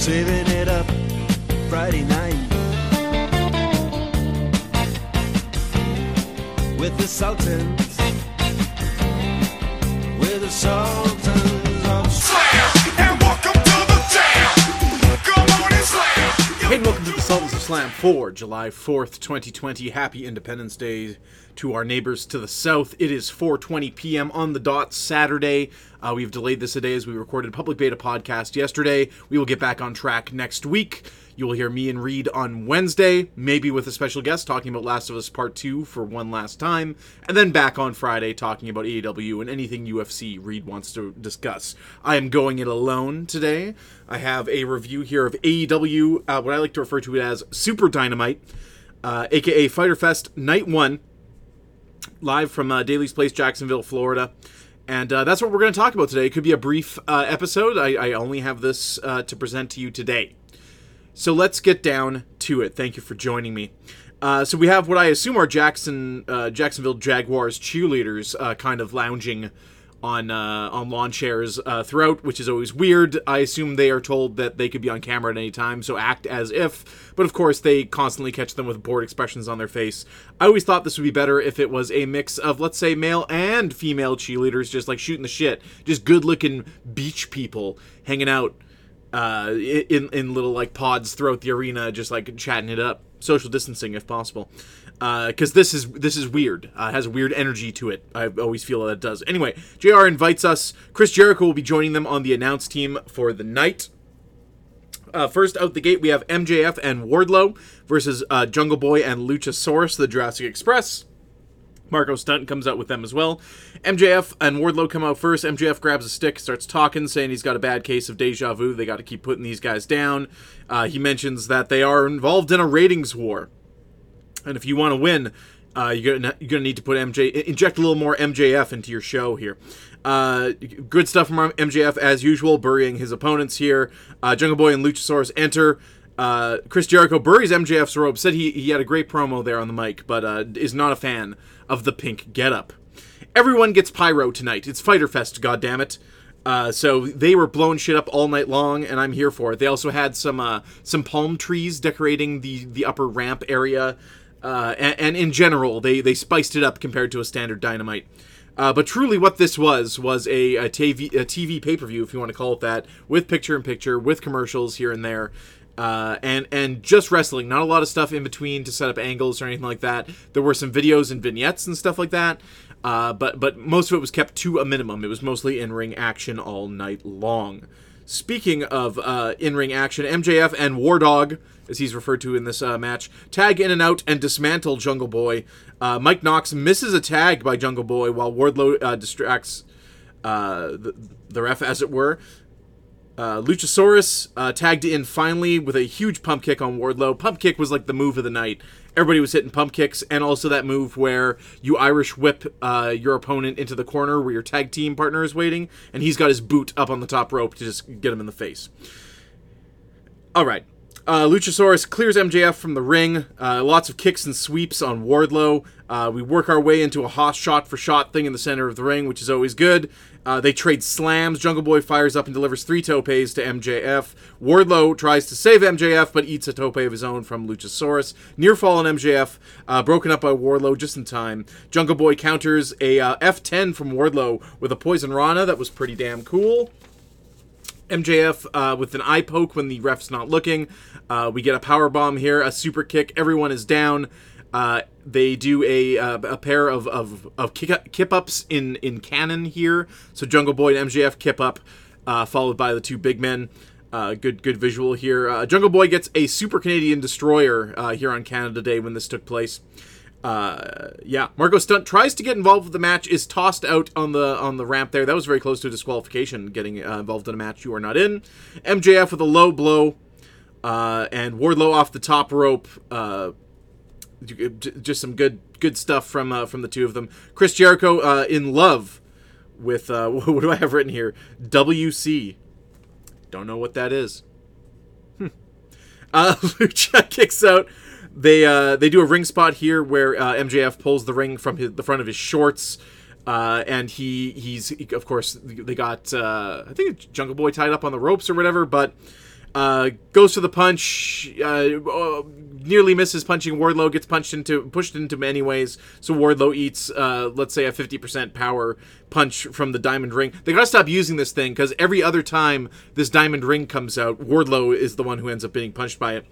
saving it up Friday night with the Sultans, with the Sultans of Slam and welcome to the jam. Come on and slam. Hey, and welcome to the Sultans of Slam for July 4th, 2020. Happy Independence Day to our neighbors to the south. It is 4:20 p.m. on the dot Saturday. Uh, we've delayed this a day as we recorded public beta podcast yesterday. We will get back on track next week. You will hear me and Reed on Wednesday, maybe with a special guest talking about Last of Us Part 2 for one last time, and then back on Friday talking about AEW and anything UFC Reed wants to discuss. I am going it alone today. I have a review here of AEW, uh, what I like to refer to it as Super Dynamite, uh, aka Fighter Fest Night 1 live from uh, Daly's Place, Jacksonville, Florida. And uh, that's what we're going to talk about today. It could be a brief uh, episode. I, I only have this uh, to present to you today. So let's get down to it. Thank you for joining me. Uh, so we have what I assume are Jackson, uh, Jacksonville Jaguars cheerleaders, kind of lounging on uh, on lawn chairs uh, throughout, which is always weird. I assume they are told that they could be on camera at any time, so act as if. But of course, they constantly catch them with bored expressions on their face. I always thought this would be better if it was a mix of, let's say, male and female cheerleaders, just like shooting the shit, just good-looking beach people hanging out uh, in in little like pods throughout the arena, just like chatting it up, social distancing if possible. Because this is this is weird. Uh, has a weird energy to it. I always feel that it does. Anyway, Jr. invites us. Chris Jericho will be joining them on the announce team for the night. Uh, first out the gate, we have MJF and Wardlow versus uh, Jungle Boy and Luchasaurus, the Jurassic Express. Marco Stunt comes out with them as well. MJF and Wardlow come out first. MJF grabs a stick, starts talking, saying he's got a bad case of deja vu. They got to keep putting these guys down. Uh, he mentions that they are involved in a ratings war, and if you want to win, uh, you're gonna you're gonna need to put MJ inject a little more MJF into your show here. Uh, good stuff from MJF as usual, burying his opponents here. Uh, Jungle Boy and Luchasaurus enter. Uh, Chris Jericho buries MJF's robe. Said he he had a great promo there on the mic, but uh, is not a fan of the pink getup. Everyone gets pyro tonight. It's Fighter Fest, goddammit. Uh, so they were blowing shit up all night long, and I'm here for it. They also had some uh, some palm trees decorating the the upper ramp area, uh, and, and in general, they they spiced it up compared to a standard dynamite. Uh, but truly, what this was was a, a TV a TV pay per view, if you want to call it that, with picture in picture, with commercials here and there, uh, and and just wrestling. Not a lot of stuff in between to set up angles or anything like that. There were some videos and vignettes and stuff like that, uh, but but most of it was kept to a minimum. It was mostly in ring action all night long. Speaking of uh, in ring action, MJF and War Dog, as he's referred to in this uh, match, tag in and out and dismantle Jungle Boy. Uh, Mike Knox misses a tag by Jungle Boy while Wardlow uh, distracts uh, the, the ref, as it were. Uh, Luchasaurus tagged in finally with a huge pump kick on Wardlow. Pump kick was like the move of the night. Everybody was hitting pump kicks, and also that move where you Irish whip uh, your opponent into the corner where your tag team partner is waiting, and he's got his boot up on the top rope to just get him in the face. All right. Uh, Luchasaurus clears MJF from the ring. Uh, lots of kicks and sweeps on Wardlow. Uh, we work our way into a Haas shot for shot thing in the center of the ring, which is always good. Uh, they trade slams. Jungle Boy fires up and delivers three topes to MJF. Wardlow tries to save MJF, but eats a tope of his own from Luchasaurus. Near fall on MJF, uh, broken up by Wardlow just in time. Jungle Boy counters a uh, F10 from Wardlow with a Poison Rana that was pretty damn cool. MJF uh, with an eye poke when the ref's not looking. Uh, we get a power bomb here, a super kick. Everyone is down. Uh, they do a uh, a pair of of, of kick, kip ups in in canon here. So Jungle Boy and MJF kip up, uh, followed by the two big men. Uh, good good visual here. Jungle Boy gets a Super Canadian Destroyer here on Canada Day when this took place. Uh, yeah, Marco Stunt tries to get involved with the match, is tossed out on the on the ramp there. That was very close to disqualification. Getting uh, involved in a match you are not in. MJF with a low blow, uh, and Wardlow off the top rope. Uh, just some good good stuff from uh, from the two of them. Chris Jericho uh, in love with uh, what do I have written here? WC. Don't know what that is. Hmm. Lucha kicks out. They uh, they do a ring spot here where uh, MJF pulls the ring from his, the front of his shorts. Uh, and he he's he, of course they got uh, I think it's Jungle Boy tied up on the ropes or whatever, but Uh, goes for the punch. Uh, uh, nearly misses punching Wardlow. Gets punched into pushed into many ways. So Wardlow eats, uh, let's say, a fifty percent power punch from the diamond ring. They gotta stop using this thing because every other time this diamond ring comes out, Wardlow is the one who ends up being punched by it.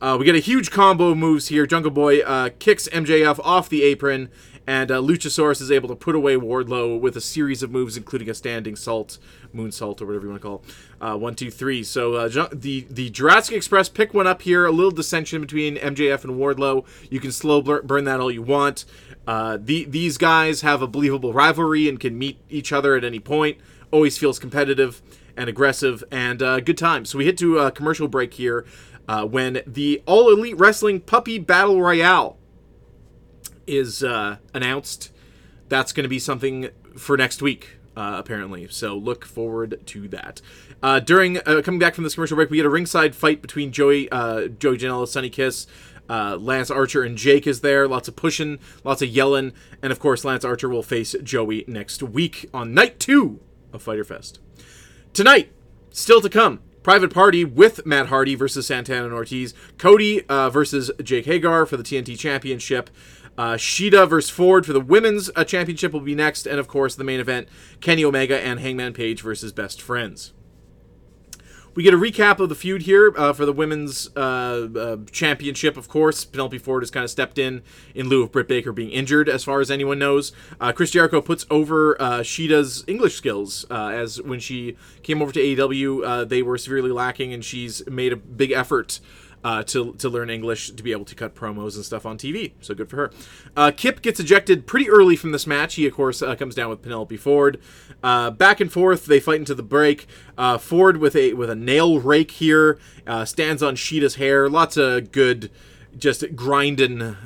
Uh, we get a huge combo moves here. Jungle Boy uh, kicks MJF off the apron, and uh, Luchasaurus is able to put away Wardlow with a series of moves, including a standing salt, moonsault, or whatever you want to call it. Uh, one, two, three. So uh, Ju- the the Jurassic Express pick one up here. A little dissension between MJF and Wardlow. You can slow burn that all you want. Uh, the, these guys have a believable rivalry and can meet each other at any point. Always feels competitive and aggressive and uh, good time. So we hit to a commercial break here uh, when the All Elite Wrestling Puppy Battle Royale is uh, announced. That's going to be something for next week, uh, apparently. So look forward to that. Uh, during uh, coming back from this commercial break, we get a ringside fight between Joey, uh, Joey Janela, Sonny Kiss. Uh, Lance Archer and Jake is there. Lots of pushing, lots of yelling, and of course, Lance Archer will face Joey next week on night two of Fighter Fest. Tonight, still to come. Private Party with Matt Hardy versus Santana and Ortiz. Cody uh, versus Jake Hager for the TNT Championship. Uh, Shida versus Ford for the Women's uh, Championship will be next. And of course, the main event Kenny Omega and Hangman Page versus Best Friends. We get a recap of the feud here uh, for the women's uh, uh, championship. Of course, Penelope Ford has kind of stepped in in lieu of Britt Baker being injured, as far as anyone knows. Uh, Chris Jericho puts over uh, Shida's English skills, uh, as when she came over to AEW, they were severely lacking, and she's made a big effort uh, to, to learn English to be able to cut promos and stuff on TV. So good for her. Uh, Kip gets ejected pretty early from this match. He, of course, uh, comes down with Penelope Ford. Uh, back and forth, they fight into the break. Uh, Ford with a with a nail rake here uh, stands on Shida's hair. Lots of good, just grinding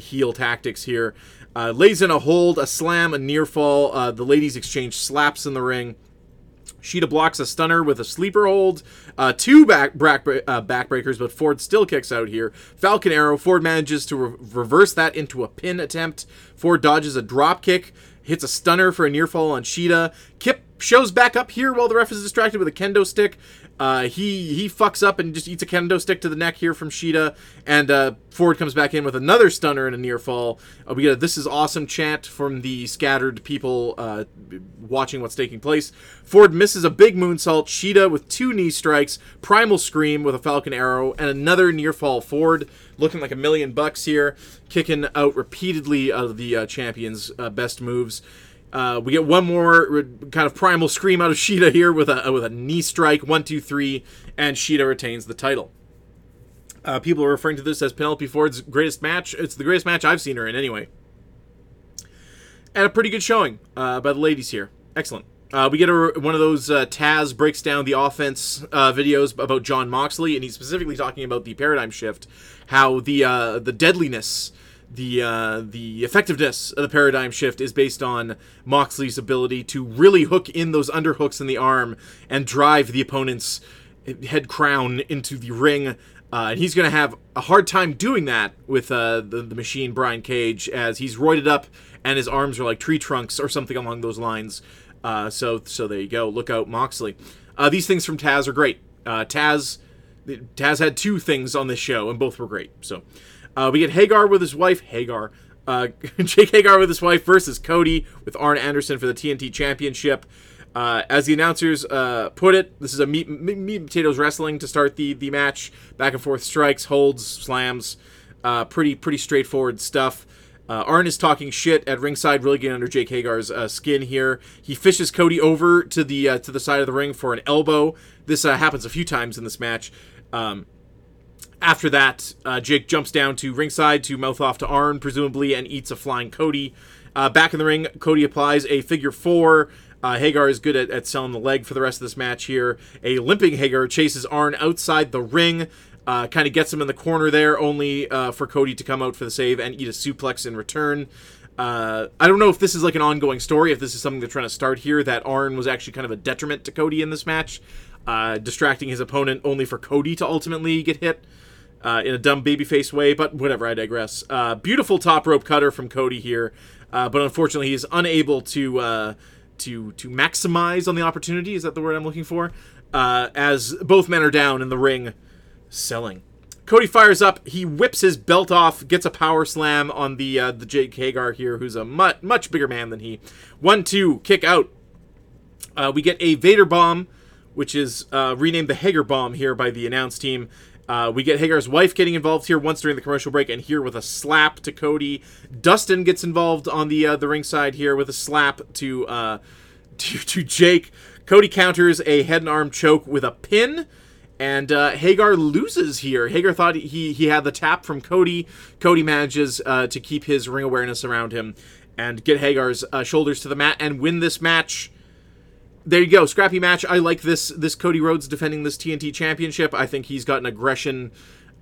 heel tactics here. Lays in a hold, a slam, a near fall. The ladies exchange slaps in the ring. Shida blocks a stunner with a sleeper hold, uh, two back, back uh, backbreakers, but Ford still kicks out here. Falcon Arrow. Ford manages to re- reverse that into a pin attempt. Ford dodges a drop kick, hits a stunner for a near fall on Shida. Kip shows back up here while the ref is distracted with a kendo stick. Uh, he he fucks up and just eats a kendo stick to the neck here from Shida, and uh, Ford comes back in with another stunner and a near fall. Uh, we get a "This is awesome" chant from the scattered people uh, watching what's taking place. Ford misses a big moonsault. Shida with two knee strikes, primal scream with a Falcon Arrow, and another near fall. Ford looking like a million bucks here, kicking out repeatedly of the uh, champion's uh, best moves. Uh, we get one more uh, kind of primal scream out of Shida here with a with a knee strike, one, two, three, and Shida retains the title. Uh, people are referring to this as Penelope Ford's greatest match. It's the greatest match I've seen her in, anyway. And a pretty good showing uh, by the ladies here. Excellent. Uh, we get a, one of those uh, Taz breaks down the offense uh, videos about Jon Moxley, and he's specifically talking about the paradigm shift, how the uh, the deadliness, the uh, the effectiveness of the paradigm shift is based on Moxley's ability to really hook in those underhooks in the arm and drive the opponent's head crown into the ring. Uh, and he's going to have a hard time doing that with uh, the, the machine Brian Cage, as he's roided up and his arms are like tree trunks or something along those lines. Uh, so so there you go. Look out, Moxley. Uh, these things from Taz are great. Uh, Taz Taz had two things on this show, and both were great. So uh, we get Hager with his wife, Hager. Uh, Jake Hager with his wife versus Cody with Arn Anderson for the TNT Championship. Uh, as the announcers uh, put it, this is a meat, meat and potatoes wrestling to start the the match. Back and forth strikes, holds, slams. Uh, pretty pretty straightforward stuff. Uh, Arn is talking shit at ringside, really getting under Jake Hager's uh, skin here. He fishes Cody over to the uh, to the side of the ring for an elbow. This uh, happens a few times in this match. Um, after that, uh, Jake jumps down to ringside to mouth off to Arn, presumably, and eats a flying Cody. Uh, back in the ring, Cody applies a figure four. Uh, Hager is good at, at selling the leg for the rest of this match here. A limping Hager chases Arn outside the ring, uh, kind of gets him in the corner there, only uh, for Cody to come out for the save and eat a suplex in return. Uh, I don't know if this is like an ongoing story, if this is something they're trying to start here, that Arn was actually kind of a detriment to Cody in this match, uh, distracting his opponent only for Cody to ultimately get hit uh, in a dumb babyface way, but whatever, I digress. Uh, beautiful top rope cutter from Cody here, uh, but unfortunately he's unable to uh, to to maximize on the opportunity. Is that the word I'm looking for? uh, as both men are down in the ring selling. Cody fires up. He whips his belt off, gets a power slam on the uh, the Jake Hager here, who's a much much bigger man than he. One two kick out. Uh, we get a Vader bomb, which is uh, renamed the Hager bomb here by the announce team. Uh, we get Hager's wife getting involved here once during the commercial break, and here with a slap to Cody. Dustin gets involved on the uh, the ringside here with a slap to uh, to to Jake. Cody counters a head and arm choke with a pin. And uh, Hager loses here. Hager thought he he had the tap from Cody. Cody manages uh, to keep his ring awareness around him and get Hager's uh, shoulders to the mat and win this match. There you go, scrappy match. I like this this Cody Rhodes defending this TNT Championship. I think he's got an aggression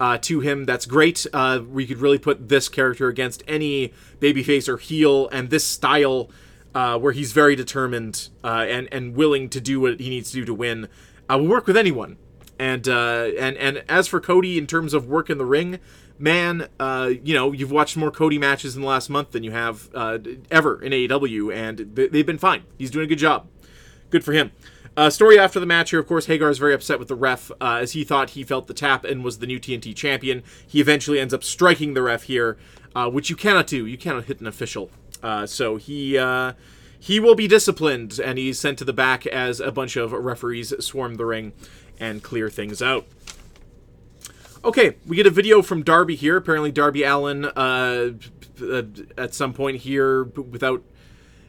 uh, to him that's great. Uh, we could really put this character against any babyface or heel, and this style uh, where he's very determined uh, and and willing to do what he needs to do to win. Uh, will work with anyone. And uh, and and as for Cody in terms of work in the ring, man, uh, you know you've watched more Cody matches in the last month than you have uh, ever in AEW, and they've been fine. He's doing a good job. Good for him. Uh, story after the match here, of course, Hager is very upset with the ref uh, as he thought he felt the tap and was the new TNT champion. He eventually ends up striking the ref here, uh, which you cannot do. You cannot hit an official. Uh, so he uh, he will be disciplined, and he's sent to the back as a bunch of referees swarm the ring and clear things out. Okay, we get a video from Darby here. Apparently, Darby Allin, uh, at some point here, without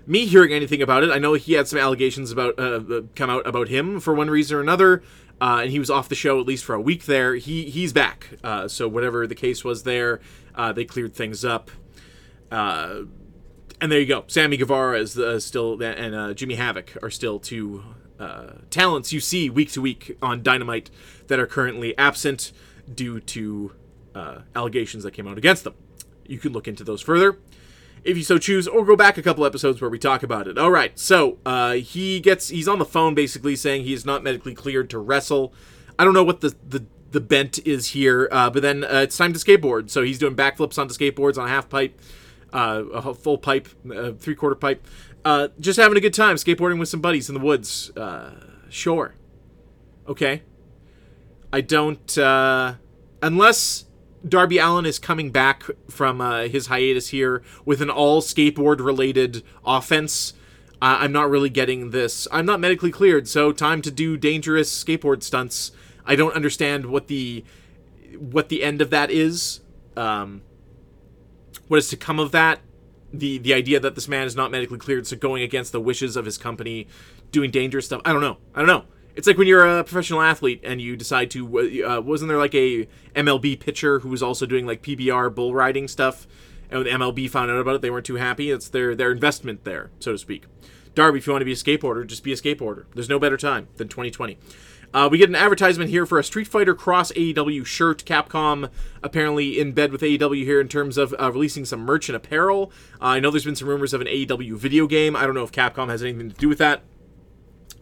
me hearing anything about it, I know he had some allegations about uh, come out about him for one reason or another, uh, and he was off the show at least for a week there. He he's back. Uh, so whatever the case was there, uh, they cleared things up. Uh, and there you go. Sammy Guevara is uh, still and uh, Jimmy Havoc are still two uh, talents you see week to week on Dynamite that are currently absent due to uh, allegations that came out against them. You can look into those further if you so choose, or go back a couple episodes where we talk about it. All right, so uh, he gets he's on the phone basically saying he is not medically cleared to wrestle. I don't know what the the, the bent is here, uh, but then uh, it's time to skateboard. So he's doing backflips onto skateboards on a half pipe, uh, a full pipe, uh, three quarter pipe. Uh, just having a good time skateboarding with some buddies in the woods. Sure. Okay. I don't. Unless Darby Allin is coming back from uh, his hiatus here with an all skateboard related offense. Uh, I'm not really getting this. I'm not medically cleared, so time to do dangerous skateboard stunts. I don't understand what the what the end of that is. Um, what is to come of that? The the idea that this man is not medically cleared, so going against the wishes of his company, doing dangerous stuff. I don't know. I don't know. It's like when you're a professional athlete and you decide to. Uh, wasn't there like a MLB pitcher who was also doing like PBR bull riding stuff? And when MLB found out about it, they weren't too happy. It's their their investment there, so to speak. Darby, if you want to be a skateboarder, just be a skateboarder. There's no better time than 2020. Uh, we get an advertisement here for a Street Fighter Cross AEW shirt. Capcom apparently in bed with AEW here in terms of uh, releasing some merch and apparel. Uh, I know there's been some rumors of an AEW video game. I don't know if Capcom has anything to do with that.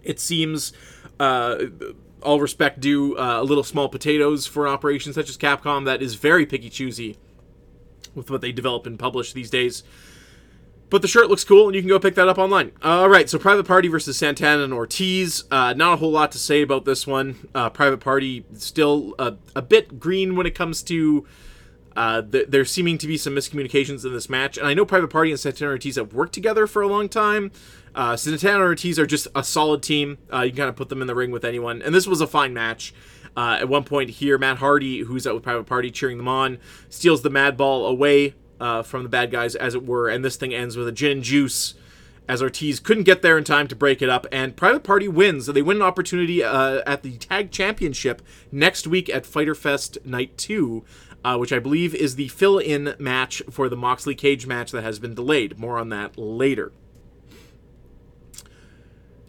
It seems, uh, all respect due, uh, a little small potatoes for operations such as Capcom that is very picky choosy with what they develop and publish these days. But the shirt looks cool, and you can go pick that up online. All right, so Private Party versus Santana and Ortiz. Uh, not a whole lot to say about this one. Uh, Private Party still a, a bit green when it comes to. Uh, th- there seeming to be some miscommunications in this match, and I know Private Party and Santana Ortiz have worked together for a long time. Uh, Santana Ortiz are just a solid team. Uh, you can kind of put them in the ring with anyone, and this was a fine match. Uh, at one point here, Matt Hardy, who's out with Private Party cheering them on, steals the Mad Ball away uh, from the bad guys, as it were, and this thing ends with a gin and juice. As Ortiz couldn't get there in time to break it up, and Private Party wins. They win an opportunity uh, at the Tag Championship next week at Fighter Fest Night 2, uh, which I believe is the fill in match for the Moxley Cage match that has been delayed. More on that later.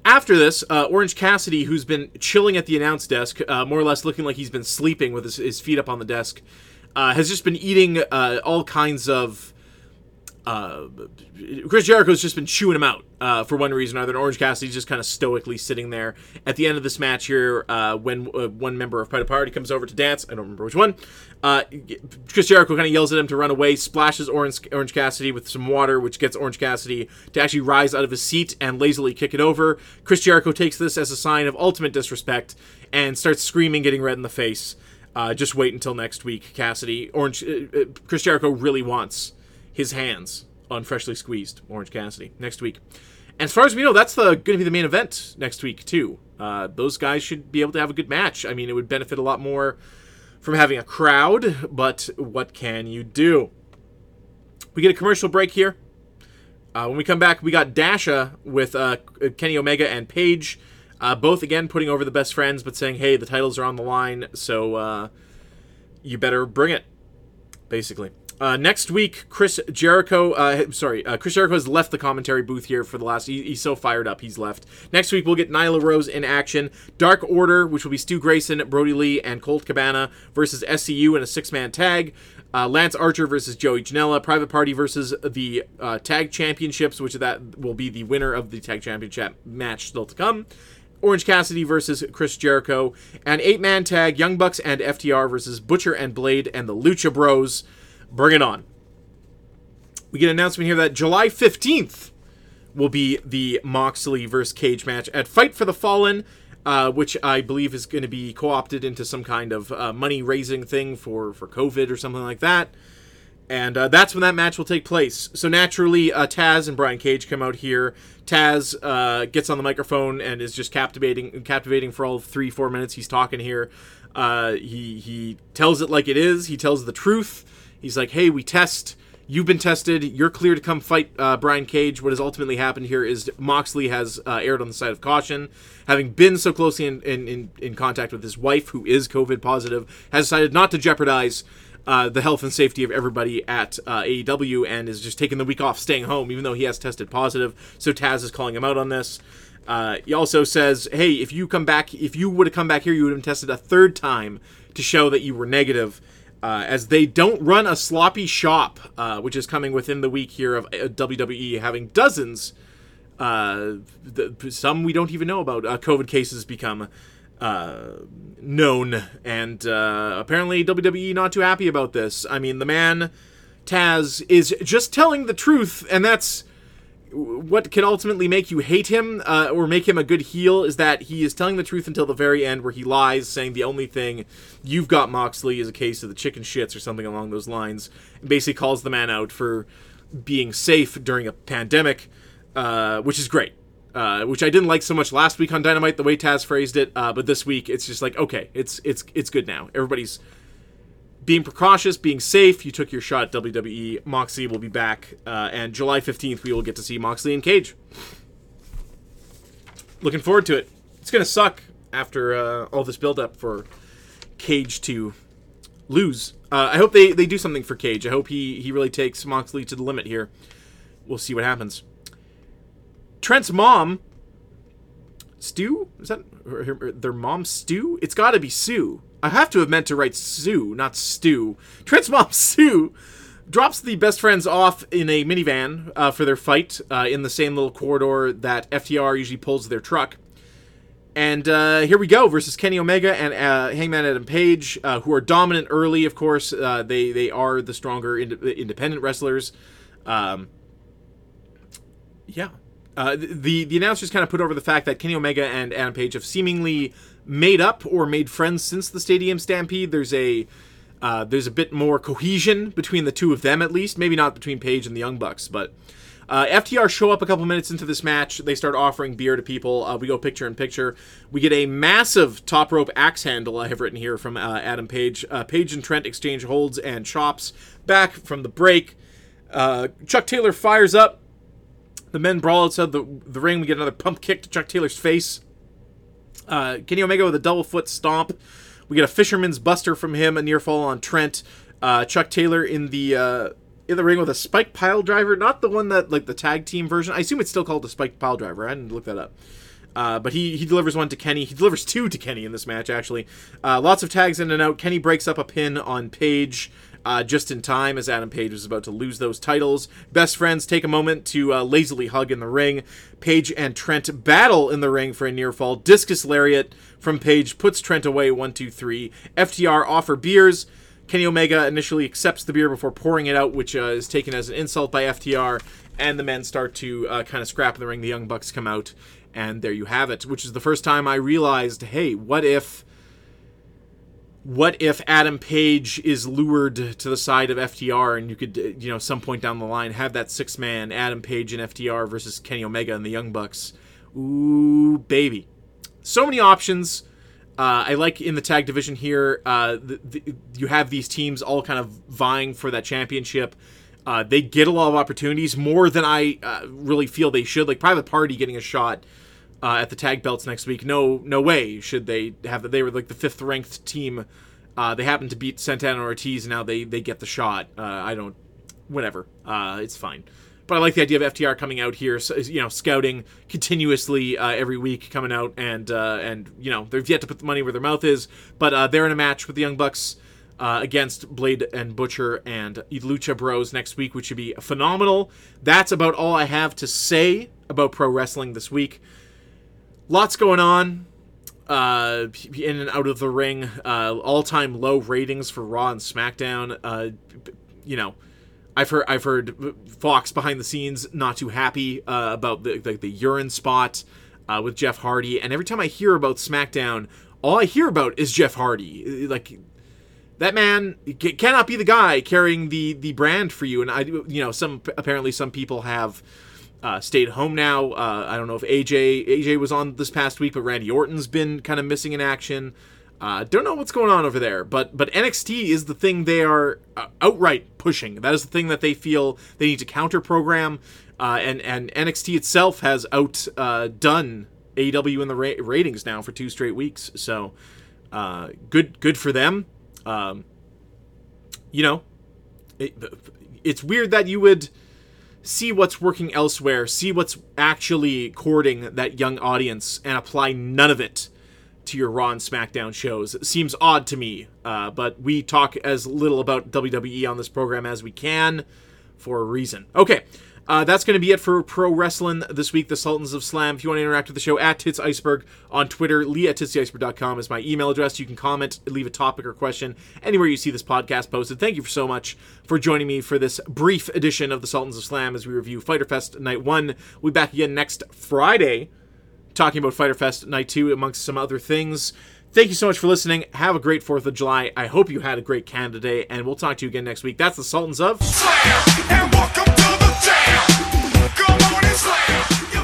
After this, uh, Orange Cassidy, who's been chilling at the announce desk, uh, more or less looking like he's been sleeping with his, his feet up on the desk, uh, has just been eating uh, all kinds of uh, Chris Jericho's just been chewing him out uh, for one reason or another. And Orange Cassidy's just kind of stoically sitting there at the end of this match here uh, when uh, one member of Pride Party comes over to dance. I don't remember which one. Uh, Chris Jericho kind of yells at him to run away, splashes Orange, Orange Cassidy with some water, which gets Orange Cassidy to actually rise out of his seat and lazily kick it over. Chris Jericho takes this as a sign of ultimate disrespect and starts screaming, getting red in the face. Uh, just wait until next week, Cassidy. Orange Chris Jericho really wants his hands on freshly squeezed Orange Cassidy next week. And as far as we know, that's going to be the main event next week too. Uh, those guys should be able to have a good match. I mean, it would benefit a lot more from having a crowd, but what can you do? We get a commercial break here. Uh, when we come back, we got Dasha with uh, Kenny Omega and Page, uh, both again putting over the best friends, but saying, "Hey, the titles are on the line, so uh, you better bring it." Basically. Uh, next week, Chris Jericho. Uh, sorry, uh, Chris Jericho has left the commentary booth here for the last. He, he's so fired up, he's left. Next week, we'll get Nyla Rose in action. Dark Order, which will be Stu Grayson, Brodie Lee, and Colt Cabana versus SCU in a six-man tag. Uh, Lance Archer versus Joey Janela. Private Party versus the uh, tag championships, which that will be the winner of the tag championship match still to come. Orange Cassidy versus Chris Jericho, and eight man tag Young Bucks and FTR versus Butcher and Blade and the Lucha Bros. Bring it on. We get an announcement here that July 15th will be the Moxley versus Cage match at Fight for the Fallen, uh, which I believe is going to be co opted into some kind of uh, money raising thing for, for COVID or something like that. And uh, that's when that match will take place. So naturally, uh, Taz and Brian Cage come out here. Taz uh, gets on the microphone and is just captivating, captivating for all three, four minutes he's talking here. Uh, he he tells it like it is. He tells the truth. He's like, "Hey, we test. You've been tested. You're clear to come fight uh, Brian Cage." What has ultimately happened here is Moxley has uh, erred on the side of caution, having been so closely in, in, in, contact with his wife, who is COVID positive, has decided not to jeopardize uh, the health and safety of everybody at uh, AEW and is just taking the week off, staying home, even though he has tested positive. So Taz is calling him out on this. Uh, he also says, "Hey, if you come back, if you would have come back here, you would have been tested a third time to show that you were negative." Uh, as they don't run a sloppy shop, uh, which is coming within the week here of uh, WWE having dozens, uh, the, some we don't even know about, uh, COVID cases become uh, known, and apparently WWE not too happy about this. I mean, the man Taz is just telling the truth, and that's what can ultimately make you hate him uh, or make him a good heel is that he is telling the truth until the very end, where he lies, saying the only thing you've got Moxley is a case of the chicken shits or something along those lines, and basically calls the man out for being safe during a pandemic, uh, which is great. Uh, which I didn't like so much last week on Dynamite, the way Taz phrased it, uh, but this week it's just like okay, it's it's it's good now. Everybody's being precautious, being safe. You took your shot at WWE. Moxley will be back, uh, and July 15th, we will get to see Moxley and Cage. Looking forward to it. It's going to suck after uh, all this build-up for Cage to lose. Uh, I hope they, they do something for Cage. I hope he, he really takes Moxley to the limit here. We'll see what happens. Trent's mom, Stu? Is that her, her- their mom, Stu? It's got to be Sue. I have to have meant to write Sue, not Stu. Trent's mom, Sue, drops the best friends off in a minivan uh, for their fight uh, in the same little corridor that FTR usually pulls their truck. And uh, here we go versus Kenny Omega and uh, Hangman Adam Page, uh, who are dominant early. Of course, uh, they they are the stronger ind- independent wrestlers. Um, yeah. The the announcers kind of put over the fact that Kenny Omega and Adam Page have seemingly made up or made friends since the Stadium Stampede. There's a uh, there's a bit more cohesion between the two of them, at least. Maybe not between Page and the Young Bucks, but uh, FTR show up a couple minutes into this match. They start offering beer to people. Uh, we go picture in picture. We get a massive top rope axe handle. I have written here from uh, Adam Page. Uh, Page and Trent exchange holds and chops back from the break. Uh, Chuck Taylor fires up. The men brawl outside the, the ring. We get another pump kick to Chuck Taylor's face. Uh, Kenny Omega with a double foot stomp. We get a fisherman's buster from him, a near fall on Trent. Uh, Chuck Taylor in the uh, in the ring with a spike pile driver, not the one that like the tag team version. I assume it's still called a spike pile driver. I didn't look that up. Uh, but he, he delivers one to Kenny. He delivers two to Kenny in this match, actually. Uh, lots of tags in and out. Kenny breaks up a pin on Page uh, just in time as Adam Page was about to lose those titles. Best friends take a moment to uh, lazily hug in the ring. Page and Trent battle in the ring for a near fall. Discus Lariat from Page puts Trent away. One, two, three. FTR offer beers. Kenny Omega initially accepts the beer before pouring it out, which uh, is taken as an insult by FTR. And the men start to uh, kind of scrap in the ring. The Young Bucks come out, and there you have it. Which is the first time I realized, hey, what if what if Adam Page is lured to the side of FTR and you could, uh, you know, some point down the line have that six man Adam Page and FTR versus Kenny Omega and the Young Bucks? Ooh, baby. So many options. Uh, I like in the tag division here, uh, the, the, you have these teams all kind of vying for that championship. Uh, they get a lot of opportunities, more than I uh, really feel they should. Like Private Party getting a shot uh, at the tag belts next week. No, no way should they have that. They were like the fifth ranked team. Uh, they happened to beat Santana Ortiz. And now they they get the shot. Uh, I don't. Whatever. Uh, it's fine. But I like the idea of FTR coming out here, you know, scouting continuously uh, every week, coming out and uh, and you know they've yet to put the money where their mouth is. But they're in a match with the Young Bucks. Uh, against Blade and Butcher and Lucha Bros next week, which should be phenomenal. That's about all I have to say about pro wrestling this week lots going on uh, in and out of the ring. Uh, all-time low ratings for Raw and SmackDown. Uh, you know, I've heard I've heard Fox behind the scenes not too happy uh, about the, the the urine spot uh, with Jeff Hardy, and every time I hear about SmackDown, all I hear about is Jeff Hardy. Like that man c- cannot be the guy carrying the the brand for you. And I, you know, some apparently some people have uh, stayed home now. Uh, I don't know if AJ AJ was on this past week, but Randy Orton's been kind of missing in action. Uh, don't know what's going on over there, but but NXT is the thing they are uh, outright pushing. That is the thing that they feel they need to counter program, uh, and and NXT itself has outdone AEW in the ra- ratings now for two straight weeks. So uh, good good for them. Um, you know, it, it's weird that you would see what's working elsewhere, see what's actually courting that young audience, and apply none of it to your Raw and SmackDown shows. It seems odd to me, uh, but we talk as little about WWE on this program as we can for a reason. Okay. Uh, that's going to be it for pro wrestling this week. The Sultans of Slam. If you want to interact with the show, at Tits Iceberg on Twitter, Lee at titstheiceberg.com is my email address. You can comment, leave a topic or question anywhere you see this podcast posted. Thank you so much for joining me for this brief edition of the Sultans of Slam as we review Fighter Fest Night 1. We'll be back again next Friday talking about Fighter Fest Night 2 amongst some other things. Thank you so much for listening. Have a great 4th of July. I hope you had a great Canada Day, and we'll talk to you again next week. That's the Sultans of. Slam Come on and slam.